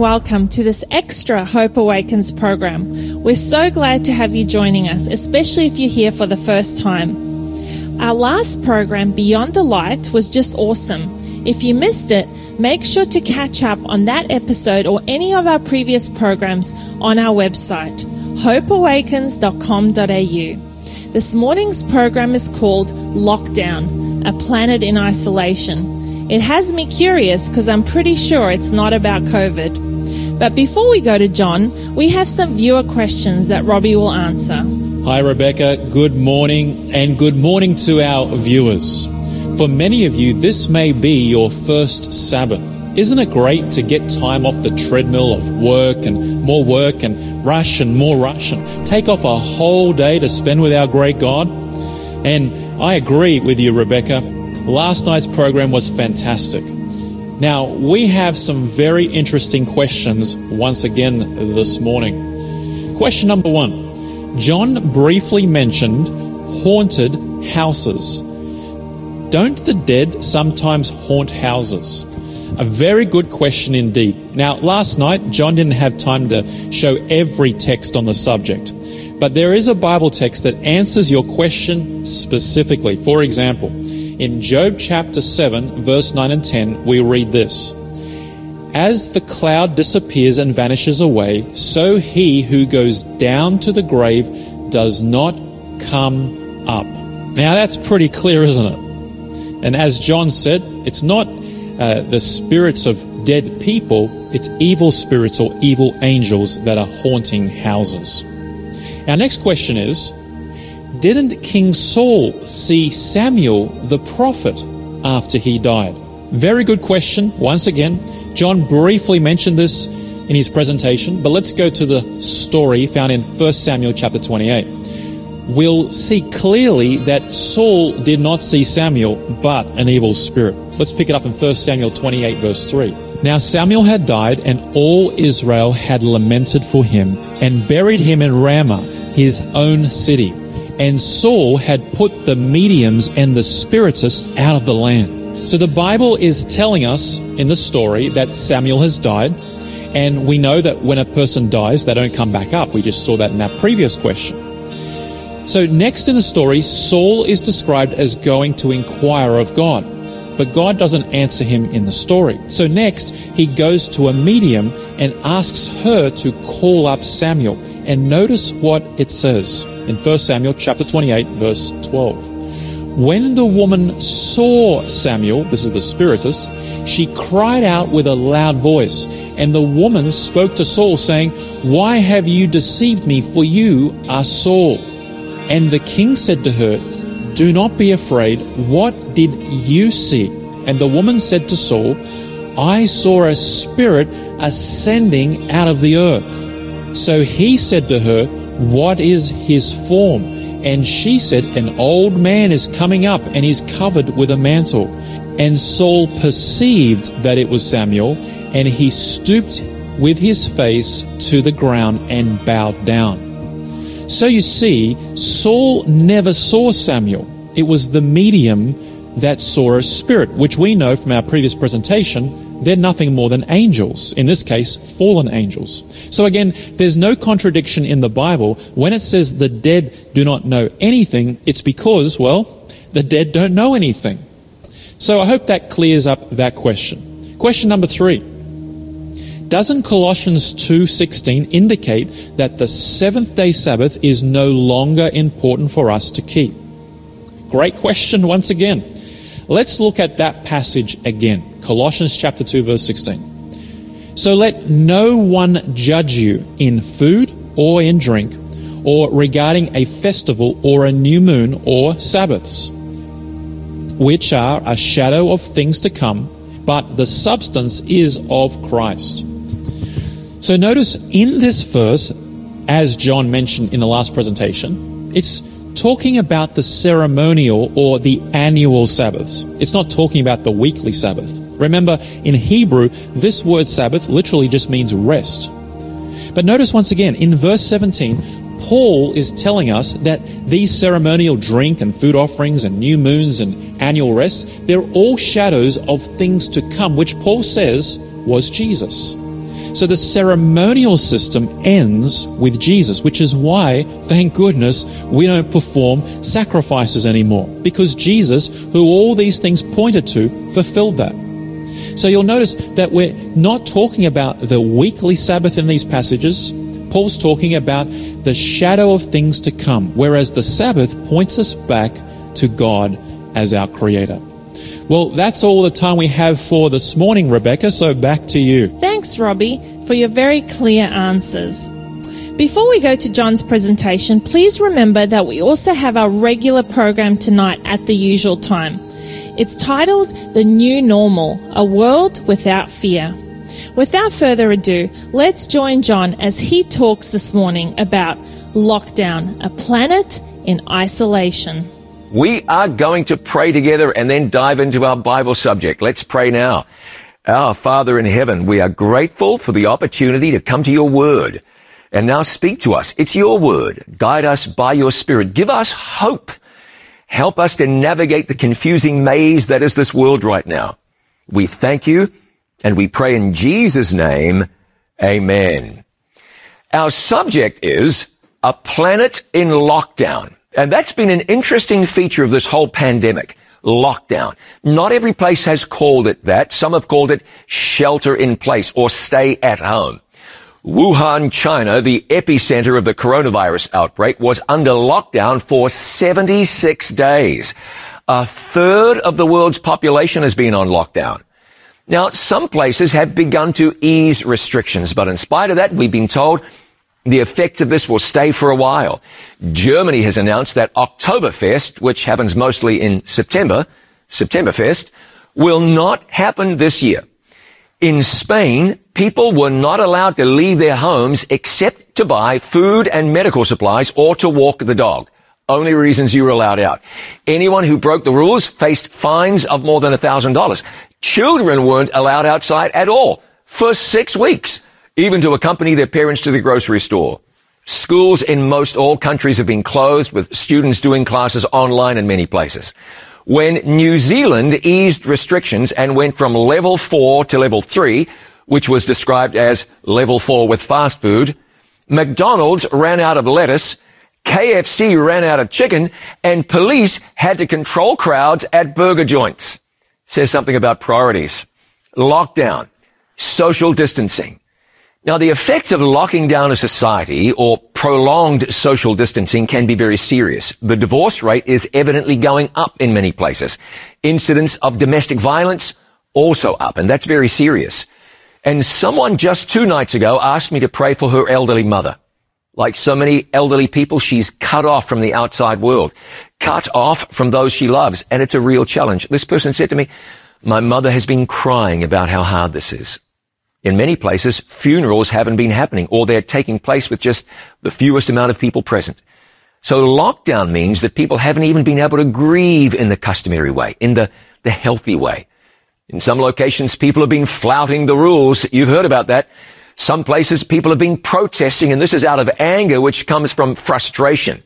welcome to this extra Hope Awakens program. We're so glad to have you joining us, especially if you're here for the first time. Our last program, Beyond the Light, was just awesome. If you missed it, make sure to catch up on that episode or any of our previous programs on our website, hopeawakens.com.au. This morning's program is called Lockdown, a planet in isolation. It has me curious because I'm pretty sure it's not about COVID. But before we go to John, we have some viewer questions that Robbie will answer. Hi, Rebecca. Good morning, and good morning to our viewers. For many of you, this may be your first Sabbath. Isn't it great to get time off the treadmill of work and more work and rush and more rush and take off a whole day to spend with our great God? And I agree with you, Rebecca. Last night's program was fantastic. Now, we have some very interesting questions once again this morning. Question number one John briefly mentioned haunted houses. Don't the dead sometimes haunt houses? A very good question indeed. Now, last night, John didn't have time to show every text on the subject, but there is a Bible text that answers your question specifically. For example, in Job chapter 7, verse 9 and 10, we read this As the cloud disappears and vanishes away, so he who goes down to the grave does not come up. Now that's pretty clear, isn't it? And as John said, it's not uh, the spirits of dead people, it's evil spirits or evil angels that are haunting houses. Our next question is didn't King Saul see Samuel the prophet after he died? Very good question. Once again, John briefly mentioned this in his presentation, but let's go to the story found in 1 Samuel chapter 28. We'll see clearly that Saul did not see Samuel, but an evil spirit. Let's pick it up in 1 Samuel 28, verse 3. Now Samuel had died, and all Israel had lamented for him, and buried him in Ramah, his own city and Saul had put the mediums and the spiritists out of the land. So the Bible is telling us in the story that Samuel has died, and we know that when a person dies, they don't come back up. We just saw that in that previous question. So next in the story, Saul is described as going to inquire of God, but God doesn't answer him in the story. So next, he goes to a medium and asks her to call up Samuel. And notice what it says in 1 Samuel chapter 28 verse 12. When the woman saw Samuel, this is the spiritist, she cried out with a loud voice, and the woman spoke to Saul saying, "Why have you deceived me for you are Saul?" And the king said to her, "Do not be afraid. What did you see?" And the woman said to Saul, I saw a spirit ascending out of the earth. So he said to her, what is his form? And she said, An old man is coming up and he's covered with a mantle. And Saul perceived that it was Samuel, and he stooped with his face to the ground and bowed down. So you see, Saul never saw Samuel. It was the medium that saw a spirit, which we know from our previous presentation they're nothing more than angels, in this case, fallen angels. So again, there's no contradiction in the Bible. When it says the dead do not know anything, it's because, well, the dead don't know anything. So I hope that clears up that question. Question number three. Doesn't Colossians 2.16 indicate that the seventh day Sabbath is no longer important for us to keep? Great question once again. Let's look at that passage again. Colossians chapter 2 verse 16. So let no one judge you in food or in drink or regarding a festival or a new moon or Sabbaths, which are a shadow of things to come, but the substance is of Christ. So notice in this verse, as John mentioned in the last presentation, it's talking about the ceremonial or the annual Sabbaths. It's not talking about the weekly Sabbath. Remember, in Hebrew, this word Sabbath literally just means rest. But notice once again, in verse 17, Paul is telling us that these ceremonial drink and food offerings and new moons and annual rest, they're all shadows of things to come, which Paul says was Jesus. So the ceremonial system ends with Jesus, which is why, thank goodness, we don't perform sacrifices anymore, because Jesus, who all these things pointed to, fulfilled that. So you'll notice that we're not talking about the weekly Sabbath in these passages. Paul's talking about the shadow of things to come, whereas the Sabbath points us back to God as our Creator. Well, that's all the time we have for this morning, Rebecca, so back to you. Thanks, Robbie, for your very clear answers. Before we go to John's presentation, please remember that we also have our regular program tonight at the usual time. It's titled The New Normal A World Without Fear. Without further ado, let's join John as he talks this morning about lockdown, a planet in isolation. We are going to pray together and then dive into our Bible subject. Let's pray now. Our Father in heaven, we are grateful for the opportunity to come to your word and now speak to us. It's your word. Guide us by your spirit. Give us hope. Help us to navigate the confusing maze that is this world right now. We thank you and we pray in Jesus name. Amen. Our subject is a planet in lockdown. And that's been an interesting feature of this whole pandemic. Lockdown. Not every place has called it that. Some have called it shelter in place or stay at home. Wuhan, China, the epicenter of the coronavirus outbreak, was under lockdown for 76 days. A third of the world's population has been on lockdown. Now, some places have begun to ease restrictions, but in spite of that, we've been told the effects of this will stay for a while. Germany has announced that Oktoberfest, which happens mostly in September, Septemberfest, will not happen this year. In Spain, people were not allowed to leave their homes except to buy food and medical supplies or to walk the dog. Only reasons you were allowed out. Anyone who broke the rules faced fines of more than $1,000. Children weren't allowed outside at all for six weeks even to accompany their parents to the grocery store. Schools in most all countries have been closed with students doing classes online in many places. When New Zealand eased restrictions and went from level four to level three, which was described as level four with fast food, McDonald's ran out of lettuce, KFC ran out of chicken, and police had to control crowds at burger joints. Says something about priorities. Lockdown, social distancing, now, the effects of locking down a society or prolonged social distancing can be very serious. The divorce rate is evidently going up in many places. Incidents of domestic violence also up, and that's very serious. And someone just two nights ago asked me to pray for her elderly mother. Like so many elderly people, she's cut off from the outside world, cut off from those she loves, and it's a real challenge. This person said to me, my mother has been crying about how hard this is. In many places, funerals haven't been happening or they're taking place with just the fewest amount of people present. So lockdown means that people haven't even been able to grieve in the customary way, in the, the healthy way. In some locations, people have been flouting the rules. You've heard about that. Some places, people have been protesting, and this is out of anger, which comes from frustration.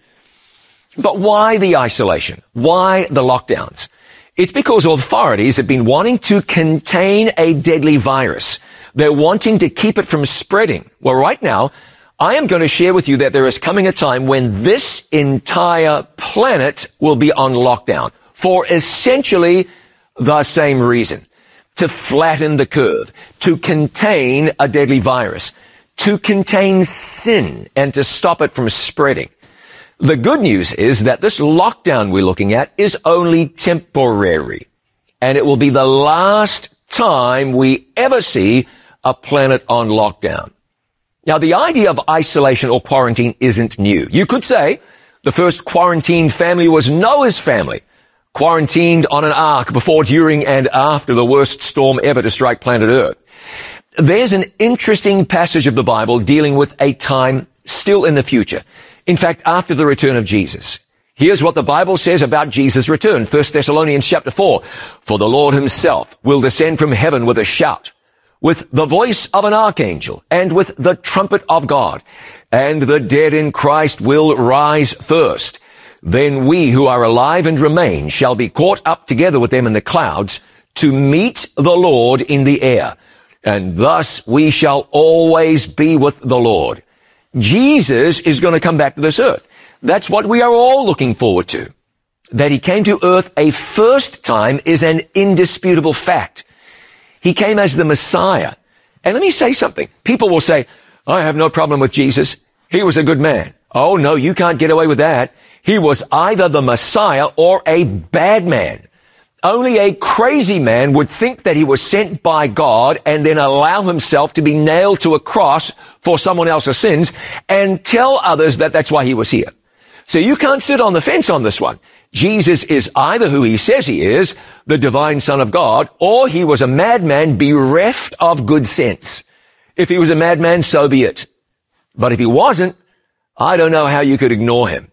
But why the isolation? Why the lockdowns? It's because authorities have been wanting to contain a deadly virus. They're wanting to keep it from spreading. Well, right now, I am going to share with you that there is coming a time when this entire planet will be on lockdown for essentially the same reason. To flatten the curve, to contain a deadly virus, to contain sin and to stop it from spreading. The good news is that this lockdown we're looking at is only temporary and it will be the last time we ever see a planet on lockdown. Now, the idea of isolation or quarantine isn't new. You could say the first quarantined family was Noah's family, quarantined on an ark before, during, and after the worst storm ever to strike planet Earth. There's an interesting passage of the Bible dealing with a time still in the future. In fact, after the return of Jesus. Here's what the Bible says about Jesus' return. 1 Thessalonians chapter 4. For the Lord himself will descend from heaven with a shout with the voice of an archangel and with the trumpet of God. And the dead in Christ will rise first. Then we who are alive and remain shall be caught up together with them in the clouds to meet the Lord in the air. and thus we shall always be with the Lord. Jesus is going to come back to this earth. That's what we are all looking forward to. That he came to earth a first time is an indisputable fact. He came as the Messiah. And let me say something. People will say, I have no problem with Jesus. He was a good man. Oh no, you can't get away with that. He was either the Messiah or a bad man. Only a crazy man would think that he was sent by God and then allow himself to be nailed to a cross for someone else's sins and tell others that that's why he was here. So you can't sit on the fence on this one. Jesus is either who he says he is, the divine son of God, or he was a madman bereft of good sense. If he was a madman, so be it. But if he wasn't, I don't know how you could ignore him.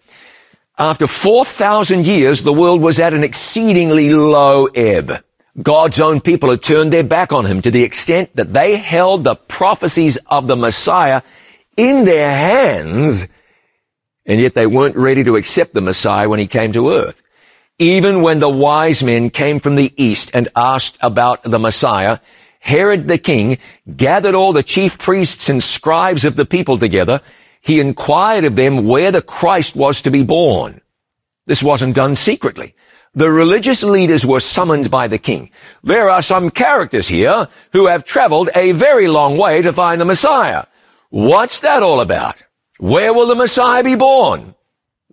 After 4,000 years, the world was at an exceedingly low ebb. God's own people had turned their back on him to the extent that they held the prophecies of the Messiah in their hands, and yet they weren't ready to accept the Messiah when he came to earth. Even when the wise men came from the east and asked about the Messiah, Herod the king gathered all the chief priests and scribes of the people together he inquired of them where the Christ was to be born. This wasn't done secretly. The religious leaders were summoned by the king. There are some characters here who have traveled a very long way to find the Messiah. What's that all about? Where will the Messiah be born?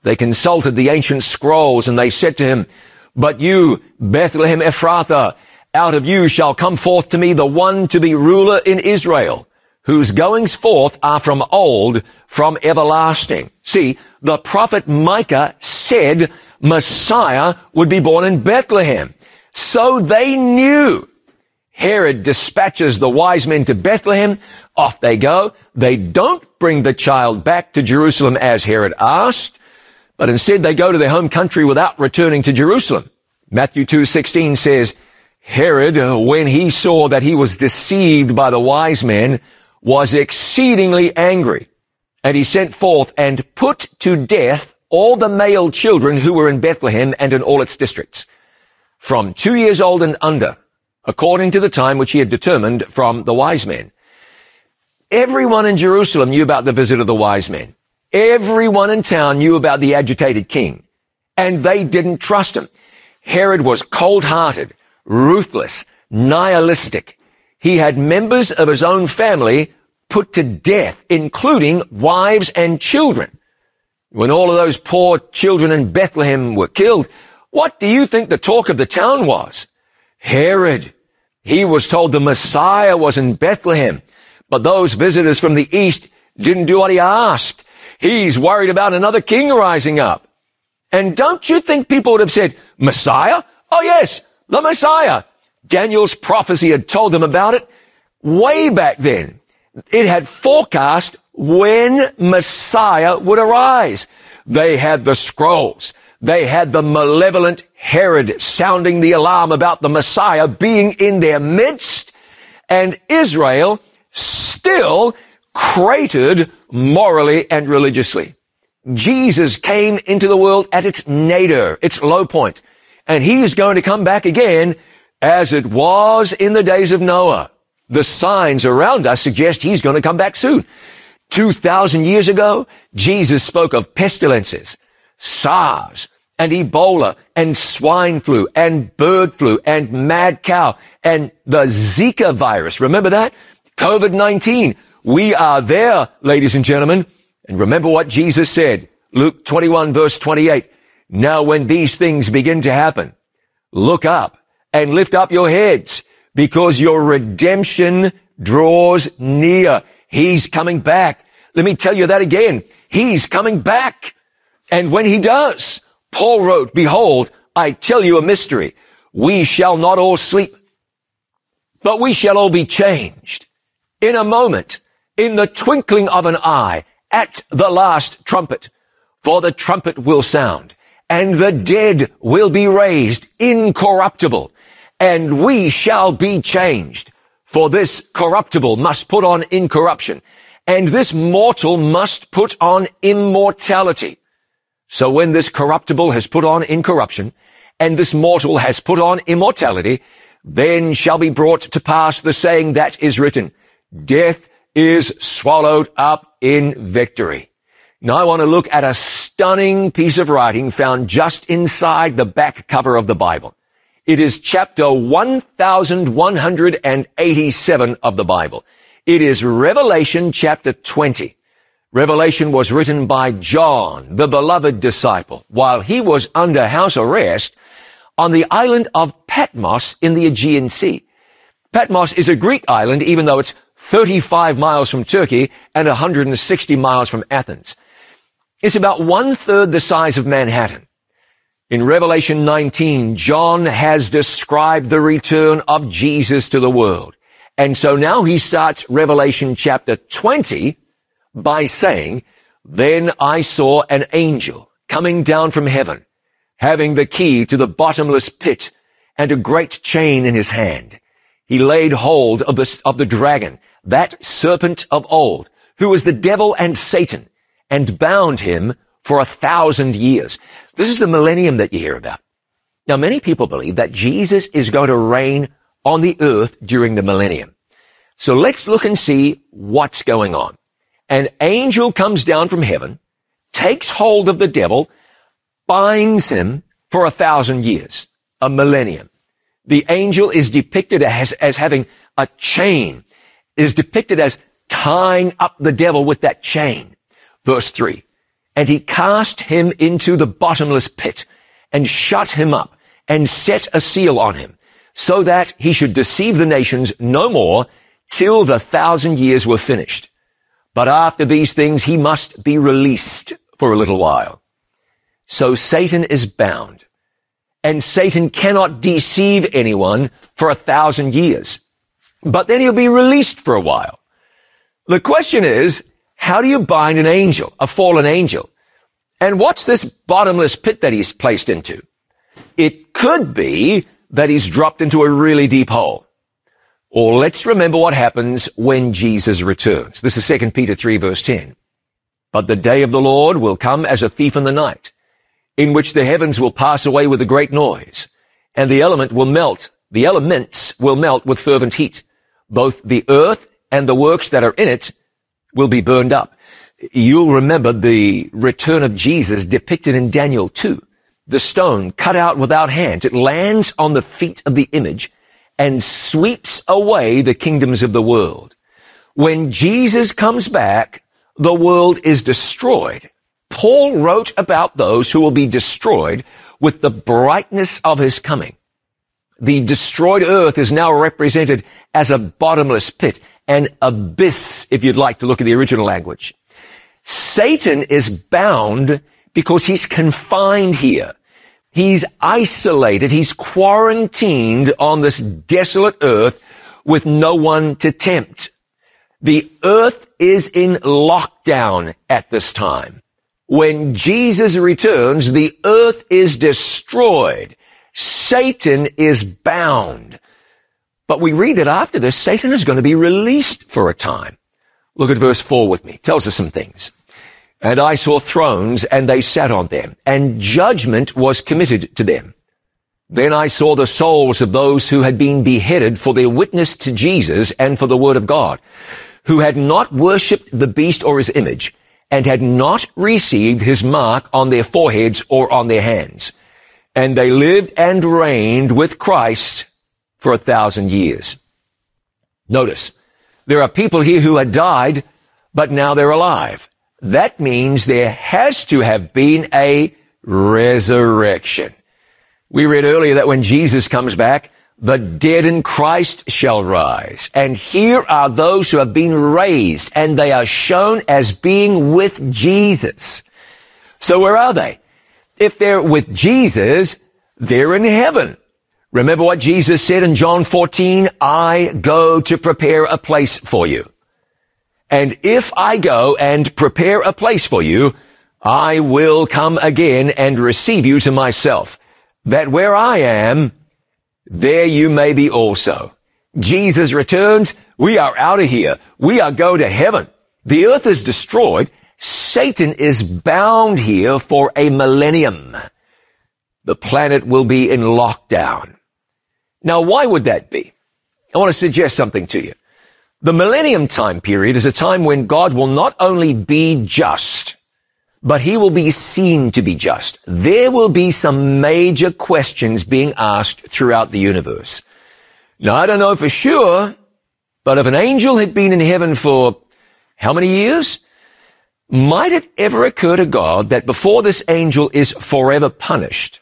They consulted the ancient scrolls and they said to him, But you, Bethlehem Ephrathah, out of you shall come forth to me the one to be ruler in Israel whose goings forth are from old, from everlasting. See, the prophet Micah said Messiah would be born in Bethlehem. So they knew. Herod dispatches the wise men to Bethlehem. Off they go. They don't bring the child back to Jerusalem as Herod asked, but instead they go to their home country without returning to Jerusalem. Matthew 2:16 says, Herod, when he saw that he was deceived by the wise men, was exceedingly angry, and he sent forth and put to death all the male children who were in Bethlehem and in all its districts, from two years old and under, according to the time which he had determined from the wise men. Everyone in Jerusalem knew about the visit of the wise men. Everyone in town knew about the agitated king, and they didn't trust him. Herod was cold-hearted, ruthless, nihilistic, he had members of his own family put to death, including wives and children. When all of those poor children in Bethlehem were killed, what do you think the talk of the town was? Herod. He was told the Messiah was in Bethlehem, but those visitors from the east didn't do what he asked. He's worried about another king rising up. And don't you think people would have said, Messiah? Oh yes, the Messiah. Daniel's prophecy had told them about it way back then. It had forecast when Messiah would arise. They had the scrolls. They had the malevolent Herod sounding the alarm about the Messiah being in their midst and Israel still cratered morally and religiously. Jesus came into the world at its nadir, its low point, and he is going to come back again as it was in the days of Noah. The signs around us suggest he's going to come back soon. 2,000 years ago, Jesus spoke of pestilences, SARS, and Ebola, and swine flu, and bird flu, and mad cow, and the Zika virus. Remember that? COVID-19. We are there, ladies and gentlemen. And remember what Jesus said. Luke 21 verse 28. Now when these things begin to happen, look up and lift up your heads because your redemption draws near. He's coming back. Let me tell you that again. He's coming back. And when he does, Paul wrote, behold, I tell you a mystery. We shall not all sleep, but we shall all be changed in a moment, in the twinkling of an eye, at the last trumpet. For the trumpet will sound, and the dead will be raised incorruptible, and we shall be changed. For this corruptible must put on incorruption, and this mortal must put on immortality. So when this corruptible has put on incorruption, and this mortal has put on immortality, then shall be brought to pass the saying that is written, death is swallowed up in victory. Now I want to look at a stunning piece of writing found just inside the back cover of the Bible. It is chapter 1187 of the Bible. It is Revelation chapter 20. Revelation was written by John, the beloved disciple, while he was under house arrest on the island of Patmos in the Aegean Sea. Patmos is a Greek island, even though it's 35 miles from Turkey and 160 miles from Athens. It's about one third the size of Manhattan. In Revelation 19, John has described the return of Jesus to the world. And so now he starts Revelation chapter 20 by saying, Then I saw an angel coming down from heaven, having the key to the bottomless pit and a great chain in his hand. He laid hold of the, of the dragon, that serpent of old, who was the devil and Satan, and bound him for a thousand years. This is the millennium that you hear about. Now, many people believe that Jesus is going to reign on the earth during the millennium. So let's look and see what's going on. An angel comes down from heaven, takes hold of the devil, binds him for a thousand years, a millennium. The angel is depicted as, as having a chain, is depicted as tying up the devil with that chain. Verse three. And he cast him into the bottomless pit and shut him up and set a seal on him so that he should deceive the nations no more till the thousand years were finished. But after these things, he must be released for a little while. So Satan is bound and Satan cannot deceive anyone for a thousand years. But then he'll be released for a while. The question is, how do you bind an angel, a fallen angel? And what's this bottomless pit that he's placed into? It could be that he's dropped into a really deep hole. Or let's remember what happens when Jesus returns. This is 2 Peter 3 verse 10. But the day of the Lord will come as a thief in the night, in which the heavens will pass away with a great noise, and the element will melt, the elements will melt with fervent heat. Both the earth and the works that are in it will be burned up. You'll remember the return of Jesus depicted in Daniel 2. The stone cut out without hands. It lands on the feet of the image and sweeps away the kingdoms of the world. When Jesus comes back, the world is destroyed. Paul wrote about those who will be destroyed with the brightness of his coming. The destroyed earth is now represented as a bottomless pit, an abyss, if you'd like to look at the original language. Satan is bound because he's confined here. He's isolated. He's quarantined on this desolate earth with no one to tempt. The earth is in lockdown at this time. When Jesus returns, the earth is destroyed. Satan is bound. But we read that after this, Satan is going to be released for a time. Look at verse 4 with me. It tells us some things. And I saw thrones, and they sat on them, and judgment was committed to them. Then I saw the souls of those who had been beheaded for their witness to Jesus and for the word of God, who had not worshipped the beast or his image, and had not received his mark on their foreheads or on their hands and they lived and reigned with Christ for a thousand years. Notice, there are people here who had died, but now they're alive. That means there has to have been a resurrection. We read earlier that when Jesus comes back, the dead in Christ shall rise. And here are those who have been raised and they are shown as being with Jesus. So where are they? If they're with Jesus, they're in heaven. Remember what Jesus said in John 14? I go to prepare a place for you. And if I go and prepare a place for you, I will come again and receive you to myself, that where I am, there you may be also. Jesus returns. We are out of here. We are going to heaven. The earth is destroyed Satan is bound here for a millennium. The planet will be in lockdown. Now, why would that be? I want to suggest something to you. The millennium time period is a time when God will not only be just, but he will be seen to be just. There will be some major questions being asked throughout the universe. Now, I don't know for sure, but if an angel had been in heaven for how many years? Might it ever occur to God that before this angel is forever punished,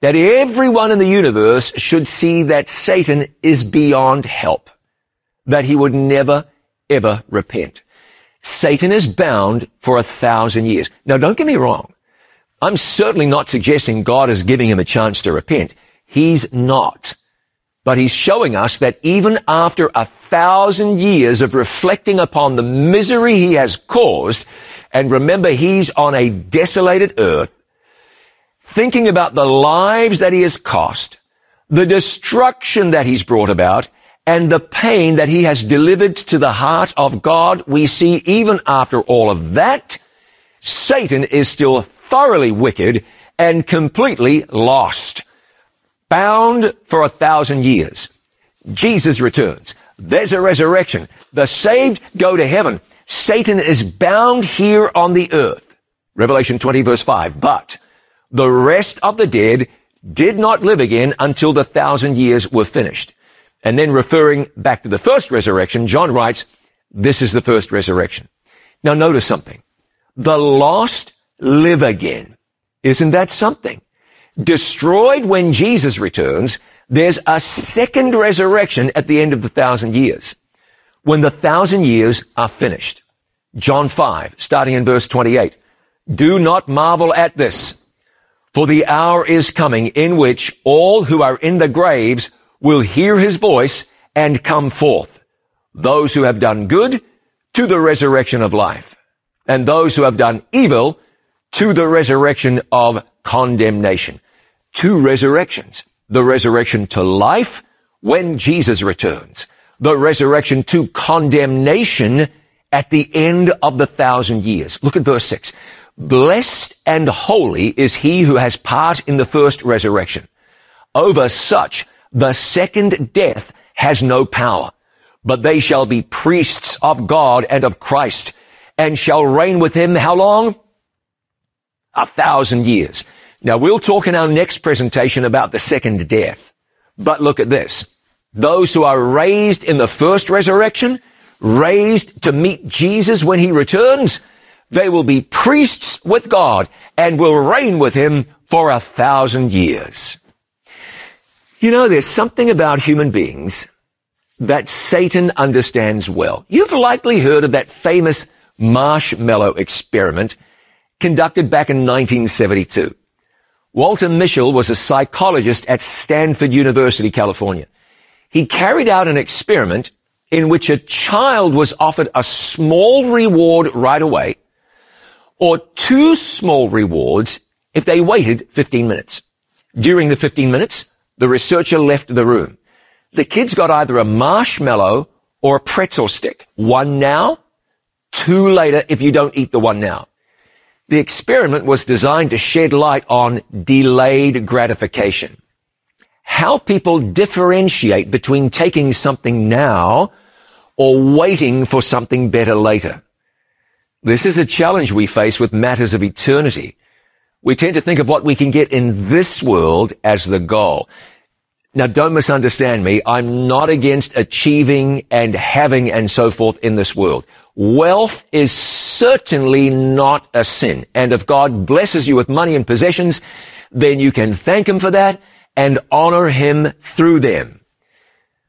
that everyone in the universe should see that Satan is beyond help, that he would never, ever repent. Satan is bound for a thousand years. Now don't get me wrong. I'm certainly not suggesting God is giving him a chance to repent. He's not. But he's showing us that even after a thousand years of reflecting upon the misery he has caused, and remember he's on a desolated earth, thinking about the lives that he has cost, the destruction that he's brought about, and the pain that he has delivered to the heart of God, we see even after all of that, Satan is still thoroughly wicked and completely lost bound for a thousand years. Jesus returns. There's a resurrection. The saved go to heaven. Satan is bound here on the earth. Revelation 20 verse 5. But the rest of the dead did not live again until the thousand years were finished. And then referring back to the first resurrection, John writes, this is the first resurrection. Now notice something. The lost live again. Isn't that something? Destroyed when Jesus returns, there's a second resurrection at the end of the thousand years. When the thousand years are finished. John 5, starting in verse 28. Do not marvel at this, for the hour is coming in which all who are in the graves will hear his voice and come forth. Those who have done good to the resurrection of life, and those who have done evil to the resurrection of condemnation. Two resurrections. The resurrection to life when Jesus returns. The resurrection to condemnation at the end of the thousand years. Look at verse six. Blessed and holy is he who has part in the first resurrection. Over such, the second death has no power, but they shall be priests of God and of Christ and shall reign with him how long? A thousand years. Now we'll talk in our next presentation about the second death. But look at this. Those who are raised in the first resurrection, raised to meet Jesus when he returns, they will be priests with God and will reign with him for a thousand years. You know, there's something about human beings that Satan understands well. You've likely heard of that famous marshmallow experiment conducted back in 1972. Walter Mischel was a psychologist at Stanford University, California. He carried out an experiment in which a child was offered a small reward right away or two small rewards if they waited 15 minutes. During the 15 minutes, the researcher left the room. The kids got either a marshmallow or a pretzel stick. One now, two later if you don't eat the one now. The experiment was designed to shed light on delayed gratification. How people differentiate between taking something now or waiting for something better later. This is a challenge we face with matters of eternity. We tend to think of what we can get in this world as the goal. Now don't misunderstand me. I'm not against achieving and having and so forth in this world. Wealth is certainly not a sin. And if God blesses you with money and possessions, then you can thank Him for that and honor Him through them.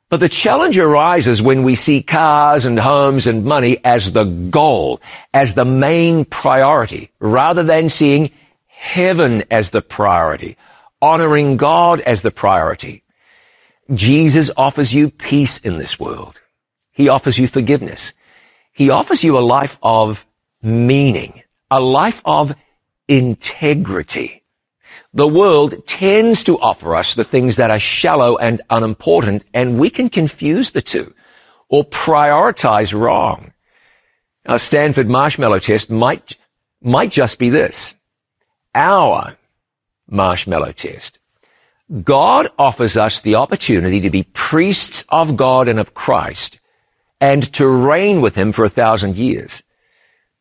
But the challenge arises when we see cars and homes and money as the goal, as the main priority, rather than seeing heaven as the priority, honoring God as the priority. Jesus offers you peace in this world. He offers you forgiveness. He offers you a life of meaning, a life of integrity. The world tends to offer us the things that are shallow and unimportant, and we can confuse the two or prioritize wrong. A Stanford marshmallow test might, might just be this. Our marshmallow test. God offers us the opportunity to be priests of God and of Christ and to reign with him for a thousand years.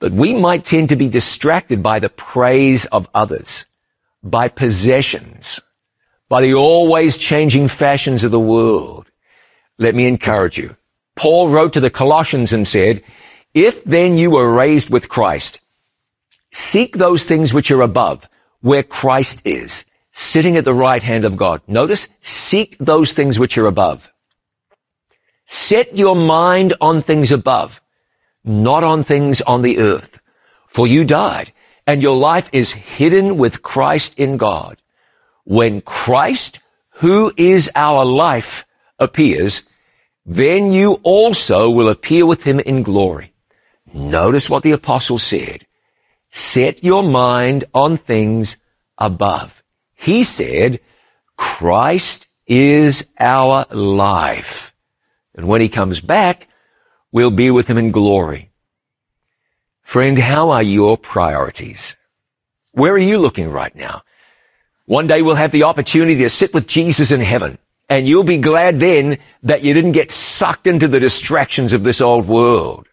But we might tend to be distracted by the praise of others, by possessions, by the always changing fashions of the world. Let me encourage you. Paul wrote to the Colossians and said, if then you were raised with Christ, seek those things which are above, where Christ is, sitting at the right hand of God. Notice, seek those things which are above. Set your mind on things above, not on things on the earth. For you died, and your life is hidden with Christ in God. When Christ, who is our life, appears, then you also will appear with him in glory. Notice what the apostle said. Set your mind on things above. He said, Christ is our life. And when he comes back, we'll be with him in glory. Friend, how are your priorities? Where are you looking right now? One day we'll have the opportunity to sit with Jesus in heaven. And you'll be glad then that you didn't get sucked into the distractions of this old world.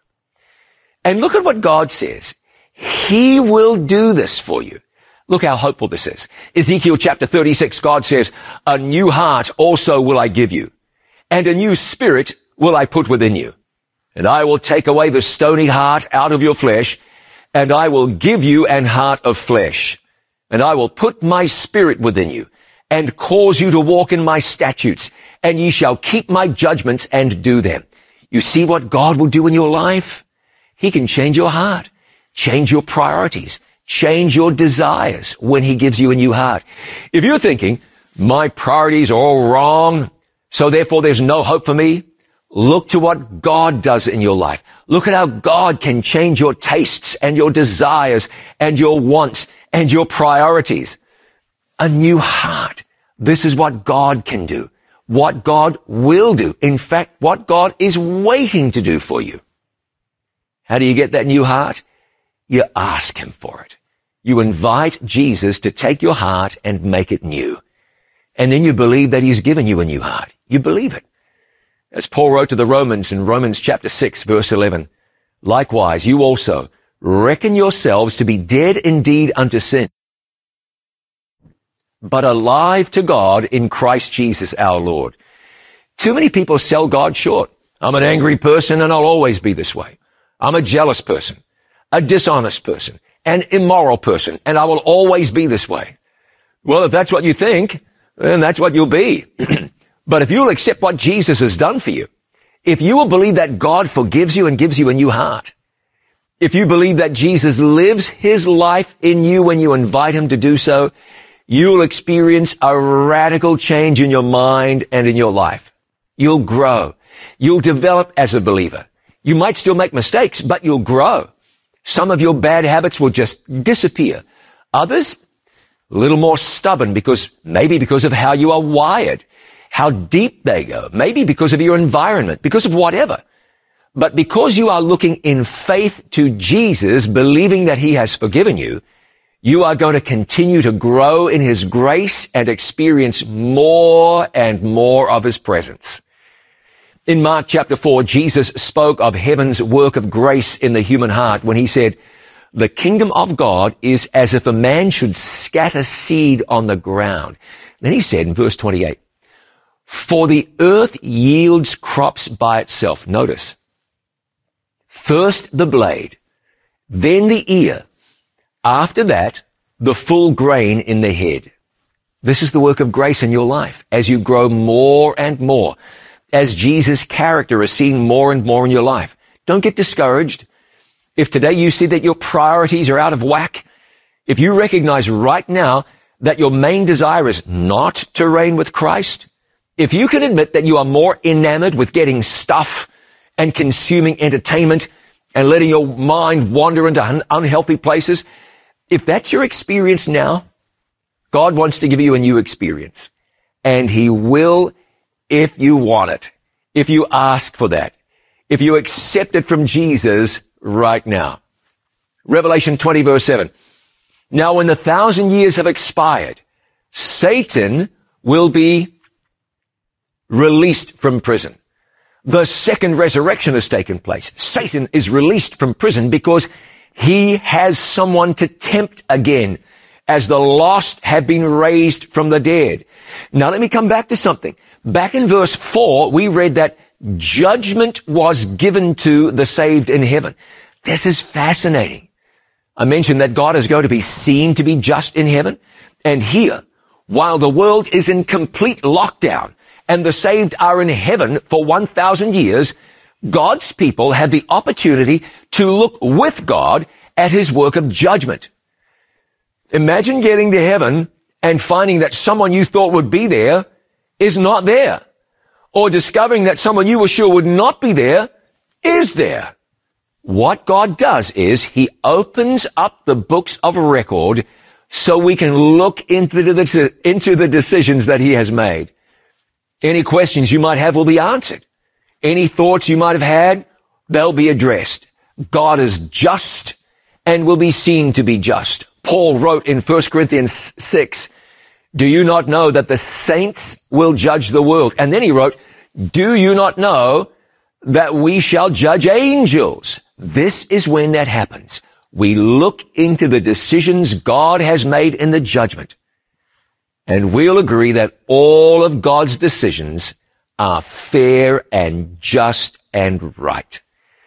And look at what God says. He will do this for you. Look how hopeful this is. Ezekiel chapter 36, God says, a new heart also will I give you, and a new spirit will I put within you. And I will take away the stony heart out of your flesh, and I will give you an heart of flesh. And I will put my spirit within you, and cause you to walk in my statutes, and ye shall keep my judgments and do them. You see what God will do in your life? He can change your heart, change your priorities, change your desires when he gives you a new heart. If you're thinking, my priorities are all wrong, so therefore there's no hope for me, look to what God does in your life. Look at how God can change your tastes and your desires and your wants and your priorities a new heart. This is what God can do. What God will do. In fact, what God is waiting to do for you. How do you get that new heart? You ask Him for it. You invite Jesus to take your heart and make it new. And then you believe that He's given you a new heart. You believe it. As Paul wrote to the Romans in Romans chapter 6 verse 11, likewise you also reckon yourselves to be dead indeed unto sin but alive to God in Christ Jesus our Lord. Too many people sell God short. I'm an angry person and I'll always be this way. I'm a jealous person, a dishonest person, an immoral person, and I will always be this way. Well, if that's what you think, then that's what you'll be. but if you'll accept what Jesus has done for you, if you will believe that God forgives you and gives you a new heart, if you believe that Jesus lives his life in you when you invite him to do so, you'll experience a radical change in your mind and in your life. You'll grow. You'll develop as a believer. You might still make mistakes, but you'll grow. Some of your bad habits will just disappear. Others, a little more stubborn because maybe because of how you are wired, how deep they go, maybe because of your environment, because of whatever. But because you are looking in faith to Jesus, believing that he has forgiven you, you are going to continue to grow in His grace and experience more and more of His presence. In Mark chapter 4, Jesus spoke of heaven's work of grace in the human heart when He said, the kingdom of God is as if a man should scatter seed on the ground. Then He said in verse 28, for the earth yields crops by itself. Notice, first the blade, then the ear, after that, the full grain in the head. This is the work of grace in your life as you grow more and more, as Jesus' character is seen more and more in your life. Don't get discouraged. If today you see that your priorities are out of whack, if you recognize right now that your main desire is not to reign with Christ, if you can admit that you are more enamored with getting stuff and consuming entertainment and letting your mind wander into un- unhealthy places, if that's your experience now, God wants to give you a new experience. And He will if you want it. If you ask for that. If you accept it from Jesus right now. Revelation 20 verse 7. Now when the thousand years have expired, Satan will be released from prison. The second resurrection has taken place. Satan is released from prison because he has someone to tempt again as the lost have been raised from the dead. Now let me come back to something. Back in verse four, we read that judgment was given to the saved in heaven. This is fascinating. I mentioned that God is going to be seen to be just in heaven. And here, while the world is in complete lockdown and the saved are in heaven for 1,000 years, God's people have the opportunity to look with God at his work of judgment. Imagine getting to heaven and finding that someone you thought would be there is not there. Or discovering that someone you were sure would not be there is there. What God does is He opens up the books of record so we can look into the, into the decisions that He has made. Any questions you might have will be answered. Any thoughts you might have had, they'll be addressed. God is just and will be seen to be just. Paul wrote in 1 Corinthians 6, do you not know that the saints will judge the world? And then he wrote, do you not know that we shall judge angels? This is when that happens. We look into the decisions God has made in the judgment. And we'll agree that all of God's decisions are fair and just and right.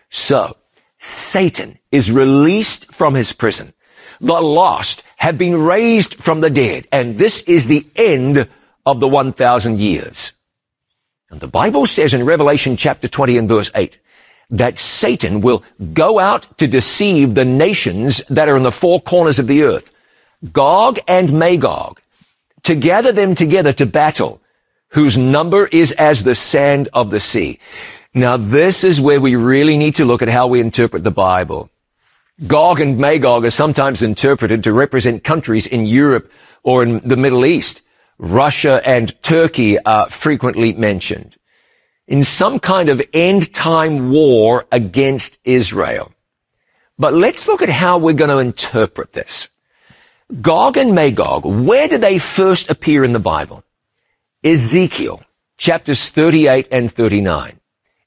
So, Satan is released from his prison. The lost have been raised from the dead. And this is the end of the 1,000 years. And the Bible says in Revelation chapter 20 and verse 8 that Satan will go out to deceive the nations that are in the four corners of the earth. Gog and Magog, to gather them together to battle, whose number is as the sand of the sea. Now this is where we really need to look at how we interpret the Bible. Gog and Magog are sometimes interpreted to represent countries in Europe or in the Middle East. Russia and Turkey are frequently mentioned in some kind of end time war against Israel. But let's look at how we're going to interpret this. Gog and Magog, where do they first appear in the Bible? Ezekiel, chapters 38 and 39.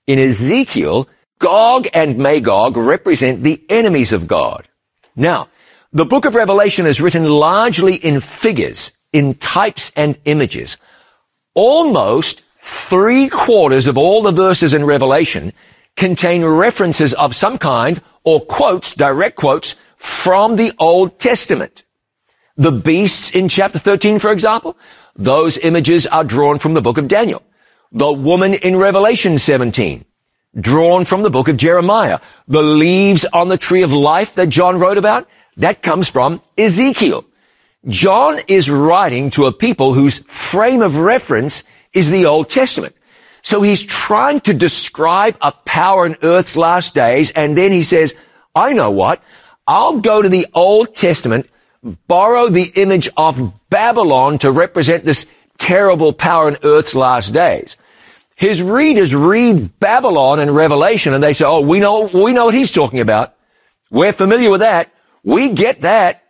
In Ezekiel, Gog and Magog represent the enemies of God. Now, the book of Revelation is written largely in figures, in types and images. Almost three quarters of all the verses in Revelation contain references of some kind or quotes, direct quotes from the Old Testament. The beasts in chapter 13, for example, those images are drawn from the book of Daniel. The woman in Revelation 17, drawn from the book of Jeremiah. The leaves on the tree of life that John wrote about, that comes from Ezekiel. John is writing to a people whose frame of reference is the Old Testament. So he's trying to describe a power in earth's last days, and then he says, I know what, I'll go to the Old Testament, borrow the image of Babylon to represent this terrible power in earth's last days. His readers read Babylon in Revelation and they say, oh, we know, we know what he's talking about. We're familiar with that. We get that.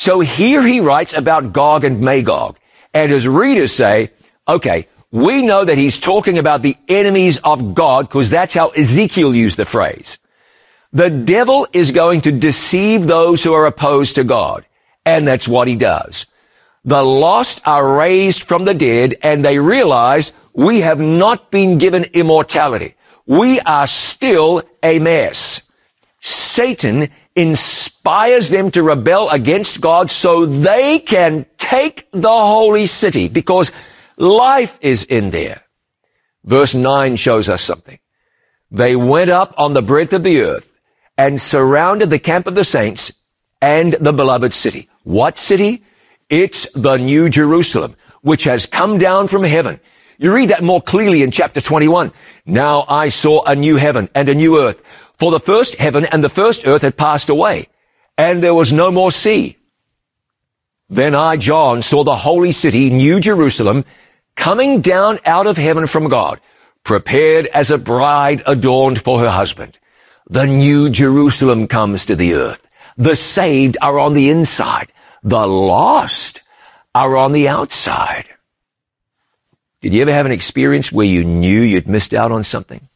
So here he writes about Gog and Magog. And his readers say, okay, we know that he's talking about the enemies of God because that's how Ezekiel used the phrase. The devil is going to deceive those who are opposed to God. And that's what he does. The lost are raised from the dead and they realize we have not been given immortality. We are still a mess. Satan inspires them to rebel against God so they can take the holy city because life is in there. Verse 9 shows us something. They went up on the breadth of the earth and surrounded the camp of the saints and the beloved city. What city? It's the New Jerusalem, which has come down from heaven. You read that more clearly in chapter 21. Now I saw a new heaven and a new earth. For the first heaven and the first earth had passed away, and there was no more sea. Then I, John, saw the holy city, New Jerusalem, coming down out of heaven from God, prepared as a bride adorned for her husband. The New Jerusalem comes to the earth. The saved are on the inside. The lost are on the outside. Did you ever have an experience where you knew you'd missed out on something?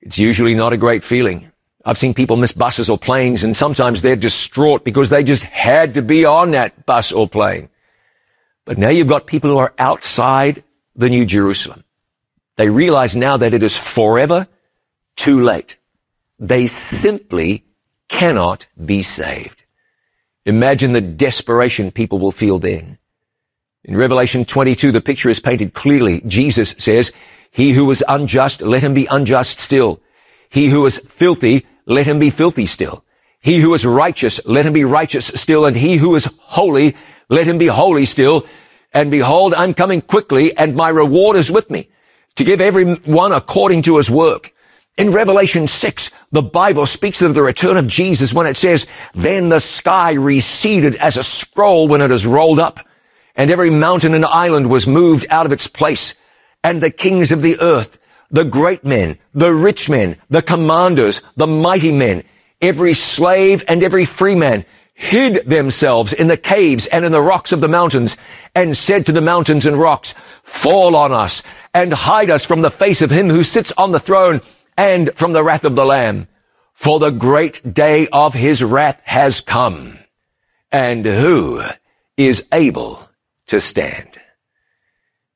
It's usually not a great feeling. I've seen people miss buses or planes and sometimes they're distraught because they just had to be on that bus or plane. But now you've got people who are outside the New Jerusalem. They realize now that it is forever too late. They simply cannot be saved. Imagine the desperation people will feel then. In Revelation 22, the picture is painted clearly. Jesus says, he who was unjust, let him be unjust still. He who is filthy, let him be filthy still. He who is righteous, let him be righteous still. And he who is holy, let him be holy still. And behold, I'm coming quickly and my reward is with me to give every one according to his work. In Revelation 6, the Bible speaks of the return of Jesus when it says, then the sky receded as a scroll when it is rolled up and every mountain and island was moved out of its place and the kings of the earth, the great men, the rich men, the commanders, the mighty men, every slave and every free man hid themselves in the caves and in the rocks of the mountains and said to the mountains and rocks, fall on us and hide us from the face of him who sits on the throne and from the wrath of the lamb. For the great day of his wrath has come. And who is able to stand?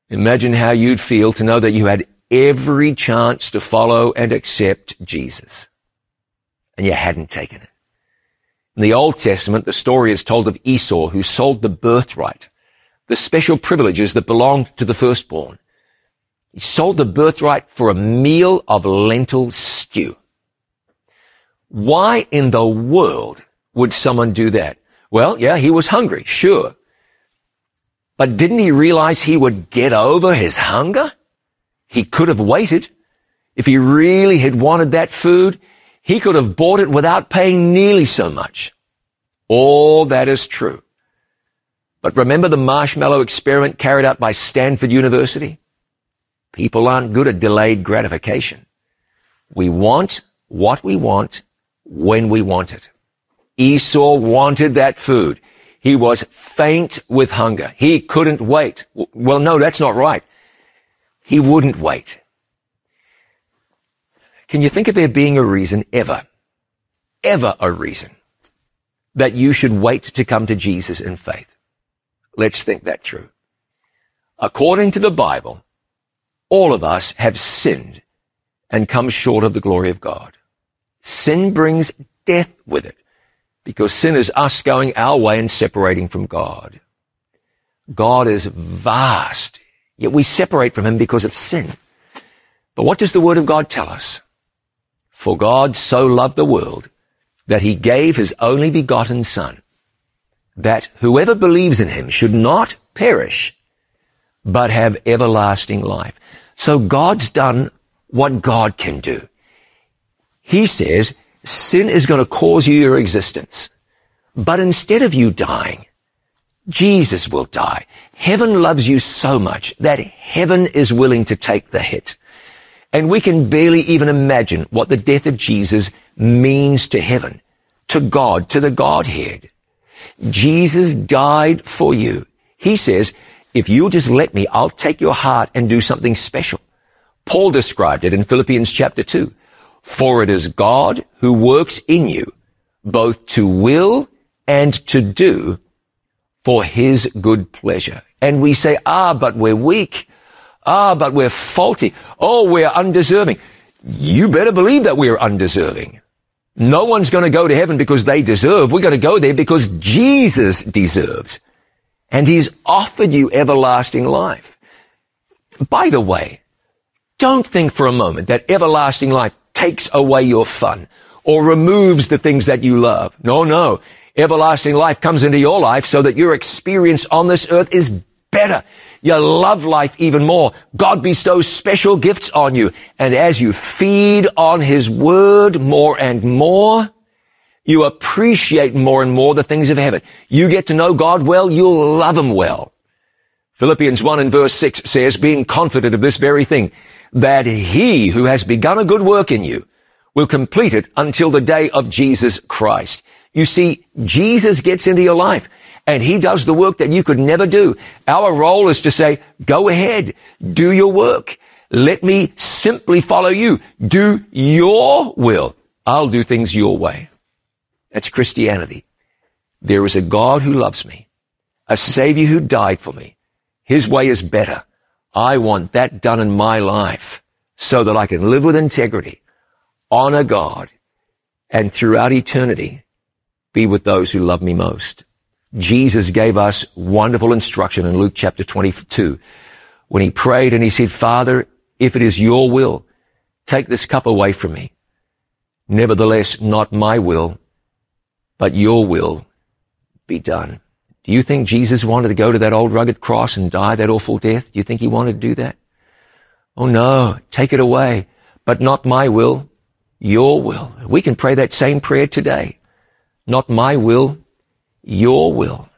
Imagine how you'd feel to know that you had every chance to follow and accept Jesus. And you hadn't taken it. In the Old Testament, the story is told of Esau who sold the birthright, the special privileges that belonged to the firstborn. He sold the birthright for a meal of lentil stew. Why in the world would someone do that? Well, yeah, he was hungry, sure. But didn't he realize he would get over his hunger? He could have waited. If he really had wanted that food, he could have bought it without paying nearly so much. All that is true. But remember the marshmallow experiment carried out by Stanford University? People aren't good at delayed gratification. We want what we want when we want it. Esau wanted that food. He was faint with hunger. He couldn't wait. Well, no, that's not right. He wouldn't wait. Can you think of there being a reason ever, ever a reason that you should wait to come to Jesus in faith? Let's think that through. According to the Bible, all of us have sinned and come short of the glory of God. Sin brings death with it because sin is us going our way and separating from God. God is vast, yet we separate from him because of sin. But what does the word of God tell us? For God so loved the world that he gave his only begotten son, that whoever believes in him should not perish, but have everlasting life. So God's done what God can do. He says, sin is going to cause you your existence. But instead of you dying, Jesus will die. Heaven loves you so much that heaven is willing to take the hit. And we can barely even imagine what the death of Jesus means to heaven, to God, to the Godhead. Jesus died for you. He says, if you'll just let me, I'll take your heart and do something special. Paul described it in Philippians chapter 2. For it is God who works in you, both to will and to do for his good pleasure. And we say, ah, but we're weak. Ah, but we're faulty. Oh, we're undeserving. You better believe that we're undeserving. No one's going to go to heaven because they deserve. We're going to go there because Jesus deserves. And he's offered you everlasting life. By the way, don't think for a moment that everlasting life takes away your fun or removes the things that you love. No, no. Everlasting life comes into your life so that your experience on this earth is better. You love life even more. God bestows special gifts on you. And as you feed on His Word more and more, you appreciate more and more the things of heaven. You get to know God well, you'll love Him well. Philippians 1 and verse 6 says, being confident of this very thing, that he who has begun a good work in you will complete it until the day of Jesus Christ. You see, Jesus gets into your life and he does the work that you could never do. Our role is to say, go ahead, do your work. Let me simply follow you. Do your will. I'll do things your way. That's Christianity. There is a God who loves me, a savior who died for me. His way is better. I want that done in my life so that I can live with integrity, honor God, and throughout eternity be with those who love me most. Jesus gave us wonderful instruction in Luke chapter 22 when he prayed and he said, Father, if it is your will, take this cup away from me. Nevertheless, not my will, but your will be done. Do you think Jesus wanted to go to that old rugged cross and die that awful death? Do you think he wanted to do that? Oh no, take it away, but not my will, your will. We can pray that same prayer today. Not my will, your will.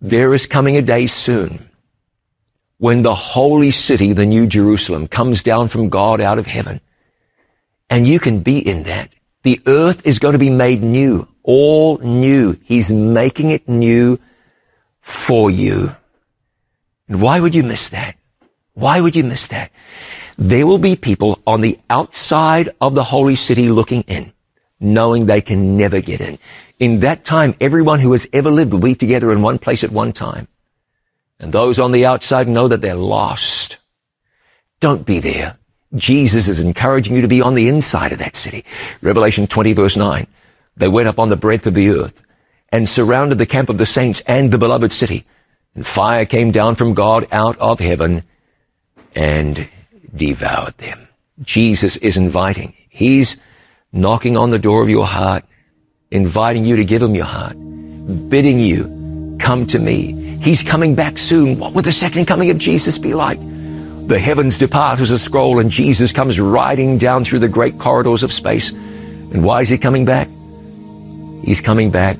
There is coming a day soon when the holy city, the new Jerusalem, comes down from God out of heaven. And you can be in that. The earth is going to be made new, all new. He's making it new for you. And why would you miss that? Why would you miss that? There will be people on the outside of the holy city looking in, knowing they can never get in. In that time, everyone who has ever lived will be together in one place at one time. And those on the outside know that they're lost. Don't be there. Jesus is encouraging you to be on the inside of that city. Revelation 20 verse 9. They went up on the breadth of the earth and surrounded the camp of the saints and the beloved city. And fire came down from God out of heaven and devoured them. Jesus is inviting. He's knocking on the door of your heart, inviting you to give him your heart, bidding you, come to me. He's coming back soon. What would the second coming of Jesus be like? The heavens depart as a scroll and Jesus comes riding down through the great corridors of space. And why is he coming back? He's coming back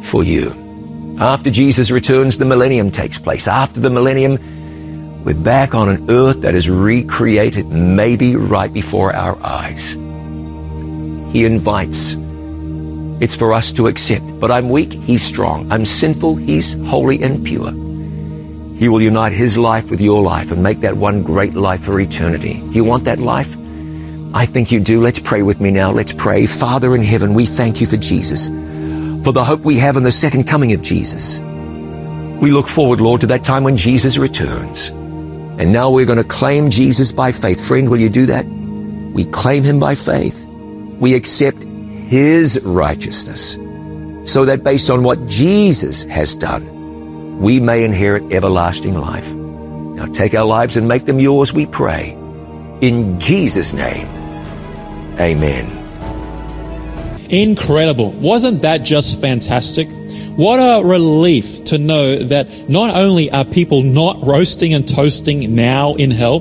for you. After Jesus returns, the millennium takes place. After the millennium, we're back on an earth that is recreated maybe right before our eyes. He invites. It's for us to accept. But I'm weak, He's strong. I'm sinful, He's holy and pure. He will unite His life with your life and make that one great life for eternity. Do you want that life? I think you do. Let's pray with me now. Let's pray. Father in heaven, we thank you for Jesus, for the hope we have in the second coming of Jesus. We look forward, Lord, to that time when Jesus returns. And now we're going to claim Jesus by faith. Friend, will you do that? We claim him by faith. We accept his righteousness so that based on what Jesus has done, we may inherit everlasting life. Now take our lives and make them yours, we pray. In Jesus' name, amen. Incredible. Wasn't that just fantastic? What a relief to know that not only are people not roasting and toasting now in hell,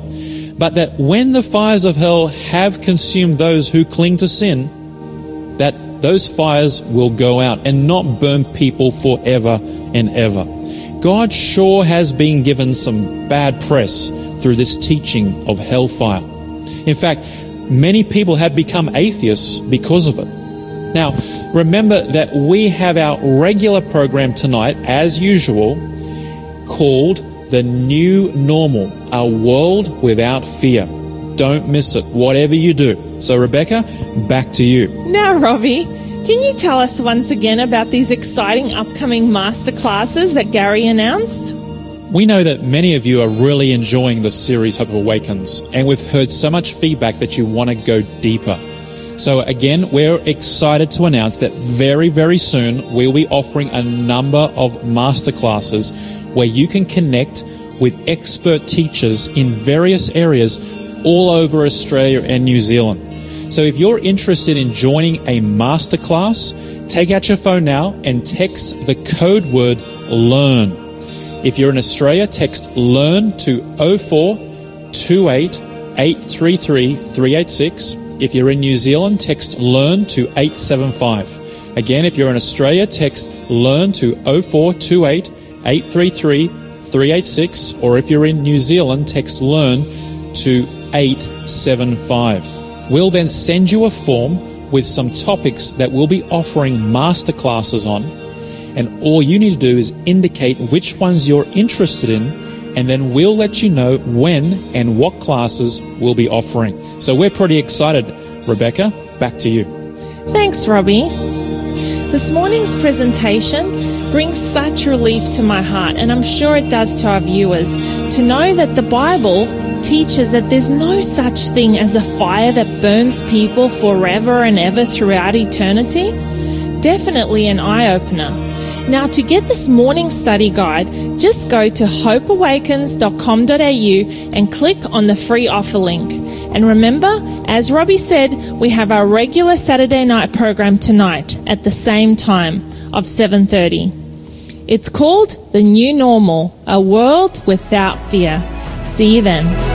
but that when the fires of hell have consumed those who cling to sin, that those fires will go out and not burn people forever and ever. God sure has been given some bad press through this teaching of hellfire. In fact, many people have become atheists because of it. Now, remember that we have our regular program tonight, as usual, called The New Normal, a world without fear. Don't miss it, whatever you do. So, Rebecca, back to you. Now, Robbie, can you tell us once again about these exciting upcoming masterclasses that Gary announced? We know that many of you are really enjoying the series Hope Awakens, and we've heard so much feedback that you want to go deeper. So again, we're excited to announce that very, very soon we'll be offering a number of masterclasses where you can connect with expert teachers in various areas all over Australia and New Zealand. So if you're interested in joining a masterclass, take out your phone now and text the code word LEARN. If you're in Australia, text LEARN to 0428 833 386. If you're in New Zealand, text LEARN to 875. Again, if you're in Australia, text LEARN to 0428 833 386. Or if you're in New Zealand, text LEARN to 875. We'll then send you a form with some topics that we'll be offering masterclasses on. And all you need to do is indicate which ones you're interested in, and then we'll let you know when and what classes we'll be offering. So we're pretty excited. Rebecca, back to you. Thanks, Robbie. This morning's presentation brings such relief to my heart, and I'm sure it does to our viewers, to know that the Bible teaches that there's no such thing as a fire that burns people forever and ever throughout eternity. Definitely an eye opener. Now, to get this morning study guide, just go to hopeawakens.com.au and click on the free offer link. And remember, as Robbie said, we have our regular Saturday night program tonight at the same time of 7:30. It's called The New Normal: A World Without Fear. See you then.